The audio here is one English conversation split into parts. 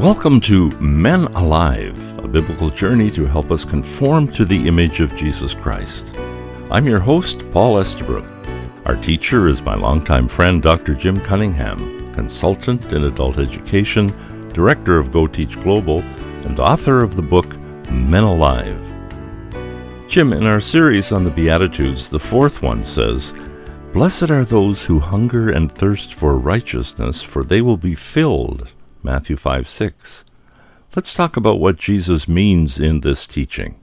Welcome to Men Alive, a biblical journey to help us conform to the image of Jesus Christ. I'm your host, Paul Estabrooks. Our teacher is my longtime friend, Dr. Jim Cunningham, consultant in adult education, director of Go Teach Global, and author of the book Men Alive. Jim, in our series on the Beatitudes, the fourth one says, Blessed are those who hunger and thirst for righteousness, for they will be filled. Matthew 5 6. Let's talk about what Jesus means in this teaching.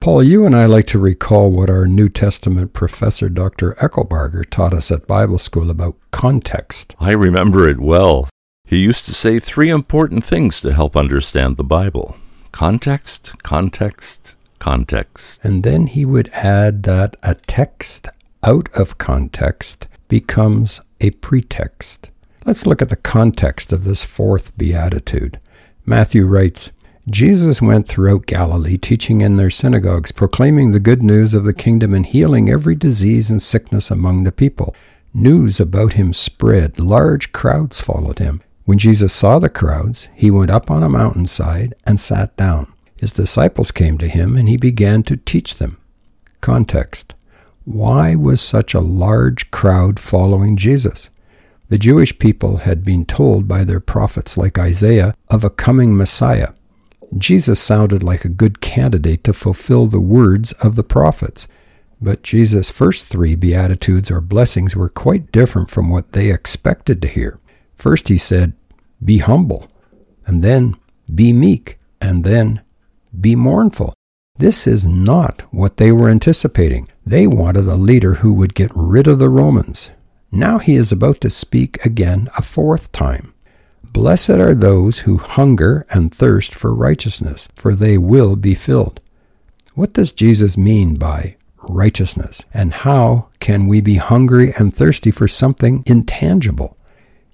Paul, you and I like to recall what our New Testament professor, Dr. Eckelbarger, taught us at Bible school about context. I remember it well. He used to say three important things to help understand the Bible context, context, context. And then he would add that a text out of context becomes a pretext. Let's look at the context of this fourth beatitude. Matthew writes, Jesus went throughout Galilee, teaching in their synagogues, proclaiming the good news of the kingdom and healing every disease and sickness among the people. News about him spread. Large crowds followed him. When Jesus saw the crowds, he went up on a mountainside and sat down. His disciples came to him, and he began to teach them. Context Why was such a large crowd following Jesus? The Jewish people had been told by their prophets like Isaiah of a coming Messiah. Jesus sounded like a good candidate to fulfill the words of the prophets. But Jesus' first three Beatitudes or blessings were quite different from what they expected to hear. First, he said, Be humble, and then, Be meek, and then, Be mournful. This is not what they were anticipating. They wanted a leader who would get rid of the Romans, now he is about to speak again a fourth time. Blessed are those who hunger and thirst for righteousness, for they will be filled. What does Jesus mean by righteousness? And how can we be hungry and thirsty for something intangible?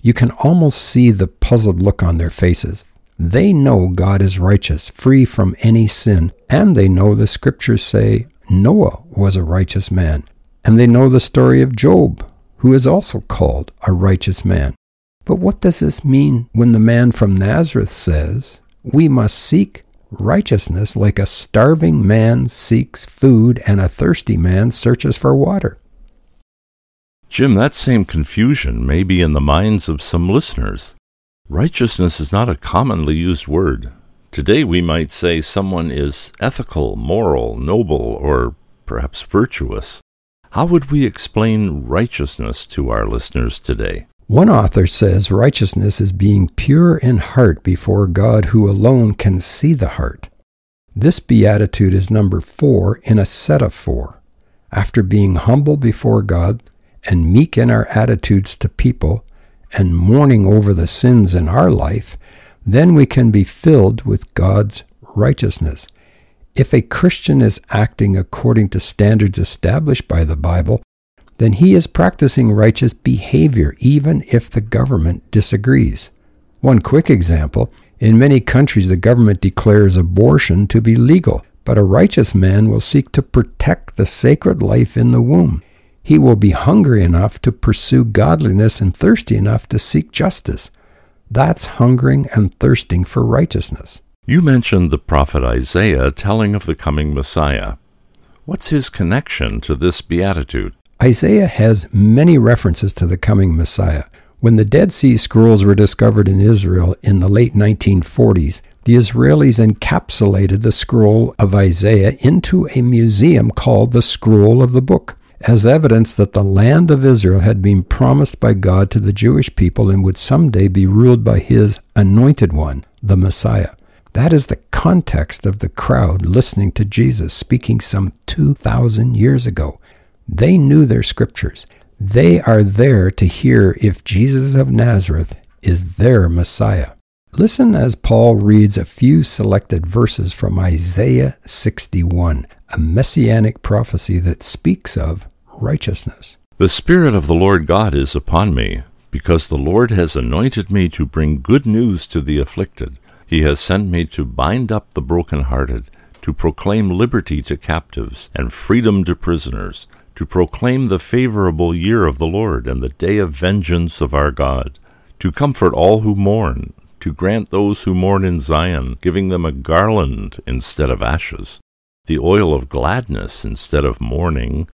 You can almost see the puzzled look on their faces. They know God is righteous, free from any sin, and they know the scriptures say Noah was a righteous man, and they know the story of Job, who is also called a righteous man. But what does this mean when the man from Nazareth says, We must seek righteousness like a starving man seeks food and a thirsty man searches for water? Jim, that same confusion may be in the minds of some listeners. Righteousness is not a commonly used word. Today we might say someone is ethical, moral, noble, or perhaps virtuous. How would we explain righteousness to our listeners today? One author says righteousness is being pure in heart before God, who alone can see the heart. This beatitude is number four in a set of four. After being humble before God and meek in our attitudes to people and mourning over the sins in our life, then we can be filled with God's righteousness. If a Christian is acting according to standards established by the Bible, then he is practicing righteous behavior even if the government disagrees. One quick example in many countries, the government declares abortion to be legal, but a righteous man will seek to protect the sacred life in the womb. He will be hungry enough to pursue godliness and thirsty enough to seek justice. That's hungering and thirsting for righteousness. You mentioned the prophet Isaiah telling of the coming Messiah. What's his connection to this beatitude? Isaiah has many references to the coming Messiah. When the Dead Sea Scrolls were discovered in Israel in the late 1940s, the Israelis encapsulated the scroll of Isaiah into a museum called the Scroll of the Book, as evidence that the land of Israel had been promised by God to the Jewish people and would someday be ruled by his anointed one, the Messiah. That is the context of the crowd listening to Jesus speaking some 2,000 years ago. They knew their scriptures. They are there to hear if Jesus of Nazareth is their Messiah. Listen as Paul reads a few selected verses from Isaiah 61, a messianic prophecy that speaks of righteousness. The Spirit of the Lord God is upon me, because the Lord has anointed me to bring good news to the afflicted. He has sent me to bind up the broken-hearted, to proclaim liberty to captives and freedom to prisoners, to proclaim the favorable year of the Lord and the day of vengeance of our God, to comfort all who mourn, to grant those who mourn in Zion, giving them a garland instead of ashes, the oil of gladness instead of mourning,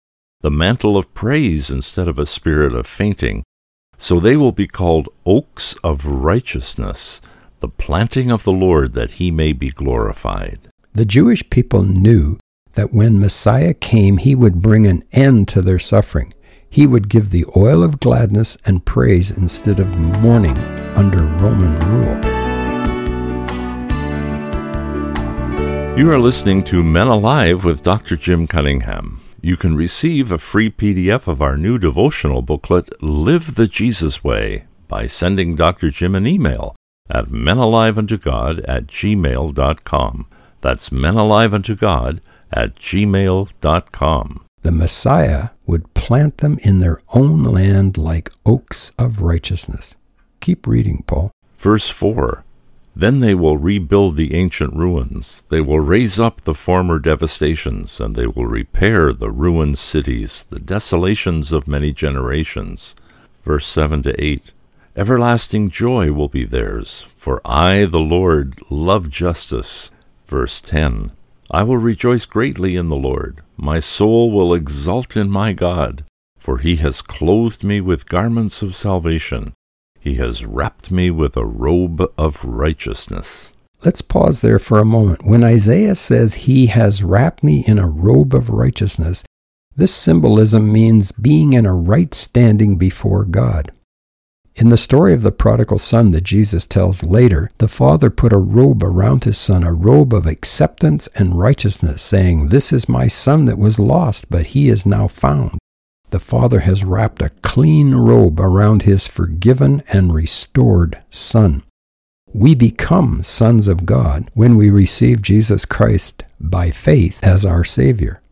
the mantle of praise instead of a spirit of fainting. So they will be called oaks of righteousness, the planting of the Lord, that he may be glorified. The Jewish people knew that when Messiah came, he would bring an end to their suffering. He would give the oil of gladness and praise instead of mourning under Roman rule. You are listening to Men Alive with Dr. Jim Cunningham. You can receive a free PDF of our new devotional booklet, Live the Jesus Way, by sending Dr. Jim an email at menaliveuntogod at gmail.com. That's menaliveuntogod at gmail.com. The Messiah would plant them in their own land like oaks of righteousness. Keep reading, Paul. Verse 4 Then they will rebuild the ancient ruins. They will raise up the former devastations, and they will repair the ruined cities, the desolations of many generations. Verse 7 to 8 Everlasting joy will be theirs, for I, the Lord, love justice. Verse 10 I will rejoice greatly in the Lord. My soul will exult in my God, for he has clothed me with garments of salvation. He has wrapped me with a robe of righteousness. Let's pause there for a moment. When Isaiah says, He has wrapped me in a robe of righteousness, this symbolism means being in a right standing before God. In the story of the prodigal son that Jesus tells later, the father put a robe around his son, a robe of acceptance and righteousness, saying, This is my son that was lost, but he is now found. The father has wrapped a clean robe around his forgiven and restored son. We become sons of God when we receive Jesus Christ by faith as our Savior.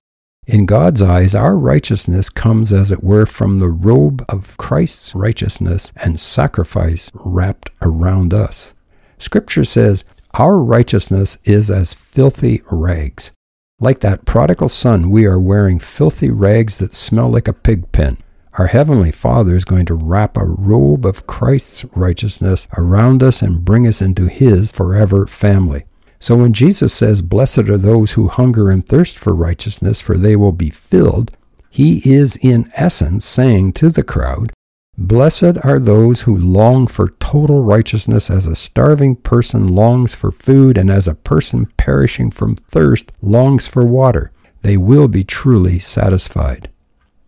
In God's eyes, our righteousness comes, as it were, from the robe of Christ's righteousness and sacrifice wrapped around us. Scripture says, Our righteousness is as filthy rags. Like that prodigal son, we are wearing filthy rags that smell like a pig pen. Our Heavenly Father is going to wrap a robe of Christ's righteousness around us and bring us into His forever family. So when Jesus says, Blessed are those who hunger and thirst for righteousness, for they will be filled, he is in essence saying to the crowd, Blessed are those who long for total righteousness as a starving person longs for food and as a person perishing from thirst longs for water. They will be truly satisfied.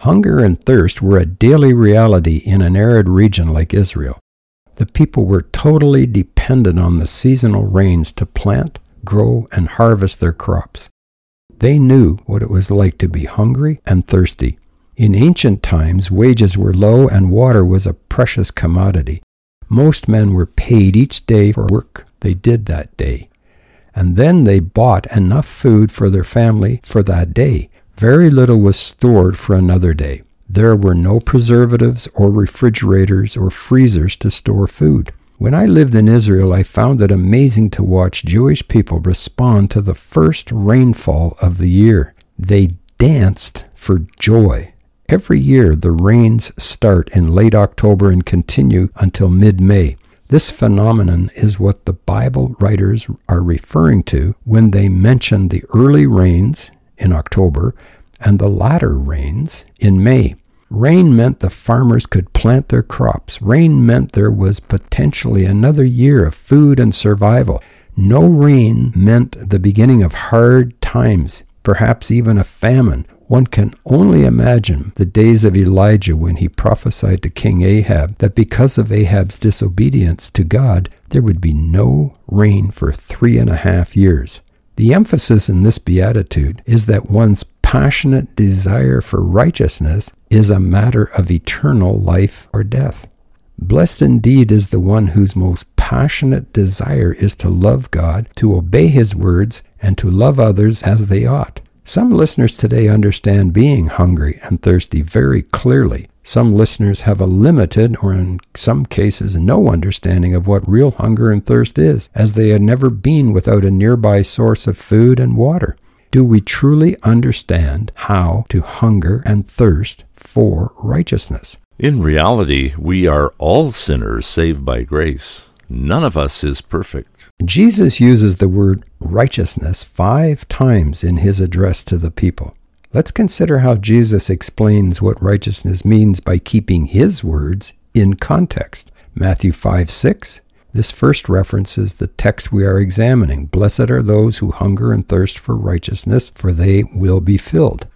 Hunger and thirst were a daily reality in an arid region like Israel. The people were totally dependent on the seasonal rains to plant, grow, and harvest their crops. They knew what it was like to be hungry and thirsty. In ancient times, wages were low and water was a precious commodity. Most men were paid each day for work they did that day. And then they bought enough food for their family for that day. Very little was stored for another day. There were no preservatives or refrigerators or freezers to store food. When I lived in Israel, I found it amazing to watch Jewish people respond to the first rainfall of the year. They danced for joy. Every year, the rains start in late October and continue until mid May. This phenomenon is what the Bible writers are referring to when they mention the early rains in October and the latter rains in May. Rain meant the farmers could plant their crops. Rain meant there was potentially another year of food and survival. No rain meant the beginning of hard times, perhaps even a famine. One can only imagine the days of Elijah when he prophesied to King Ahab that because of Ahab's disobedience to God, there would be no rain for three and a half years. The emphasis in this beatitude is that one's passionate desire for righteousness is a matter of eternal life or death. Blessed indeed is the one whose most passionate desire is to love God, to obey His words, and to love others as they ought. Some listeners today understand being hungry and thirsty very clearly. Some listeners have a limited, or in some cases, no understanding of what real hunger and thirst is, as they had never been without a nearby source of food and water. Do we truly understand how to hunger and thirst for righteousness? In reality, we are all sinners saved by grace. None of us is perfect. Jesus uses the word righteousness five times in his address to the people. Let's consider how Jesus explains what righteousness means by keeping his words in context. Matthew 5 6. This first references the text we are examining. Blessed are those who hunger and thirst for righteousness, for they will be filled.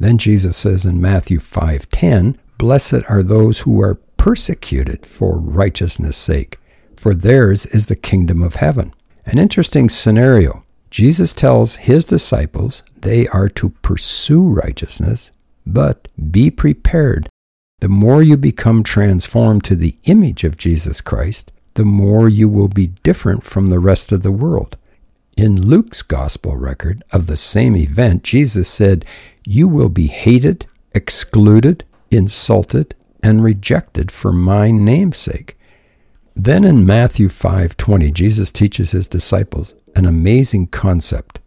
Then Jesus says in Matthew 5:10, "Blessed are those who are persecuted for righteousness' sake, for theirs is the kingdom of heaven." An interesting scenario. Jesus tells his disciples they are to pursue righteousness, but be prepared. The more you become transformed to the image of Jesus Christ, the more you will be different from the rest of the world. In Luke's gospel record of the same event, Jesus said, You will be hated, excluded, insulted, and rejected for my name's sake. Then in Matthew 5:20, Jesus teaches his disciples, an amazing concept.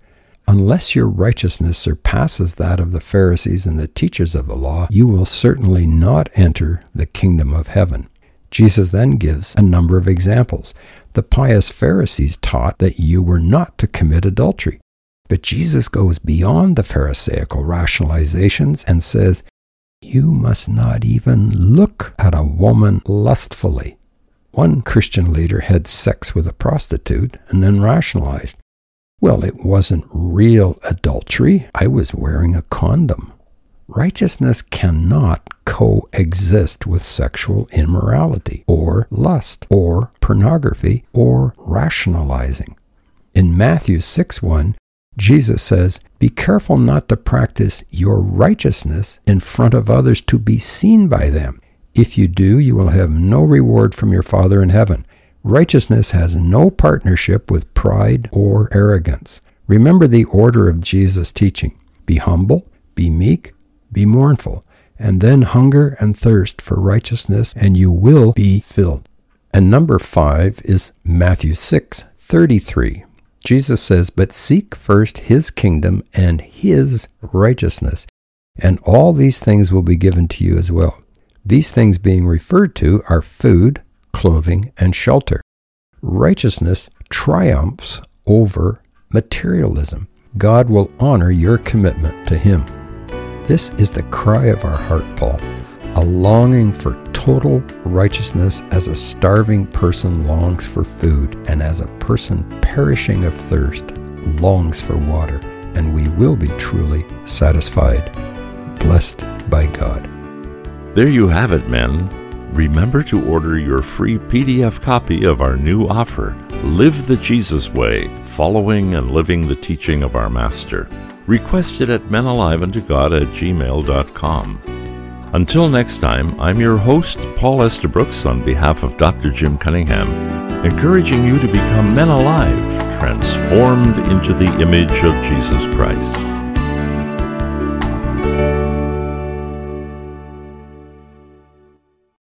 Unless your righteousness surpasses that of the Pharisees and the teachers of the law, you will certainly not enter the kingdom of heaven. Jesus then gives a number of examples. The pious Pharisees taught that you were not to commit adultery. But Jesus goes beyond the Pharisaical rationalizations and says, You must not even look at a woman lustfully. One Christian leader had sex with a prostitute and then rationalized, Well, it wasn't real adultery. I was wearing a condom. Righteousness cannot coexist with sexual immorality or lust or pornography or rationalizing. In Matthew 6 1, Jesus says, Be careful not to practice your righteousness in front of others to be seen by them. If you do, you will have no reward from your Father in heaven. Righteousness has no partnership with pride or arrogance. Remember the order of Jesus' teaching be humble, be meek, be mournful, and then hunger and thirst for righteousness, and you will be filled. And number five is Matthew 6 33. Jesus says, But seek first his kingdom and his righteousness, and all these things will be given to you as well. These things being referred to are food, clothing, and shelter. Righteousness triumphs over materialism. God will honor your commitment to Him. This is the cry of our heart, Paul, a longing for total righteousness as a starving person longs for food, and as a person perishing of thirst longs for water, and we will be truly satisfied, blessed by God. There you have it, men. Remember to order your free PDF copy of our new offer, Live the Jesus Way, following and living the teaching of our Master. Request it at menaliveuntogod at gmail.com. Until next time, I'm your host, Paul Estabrooks, on behalf of Dr. Jim Cunningham, encouraging you to become men alive, transformed into the image of Jesus Christ.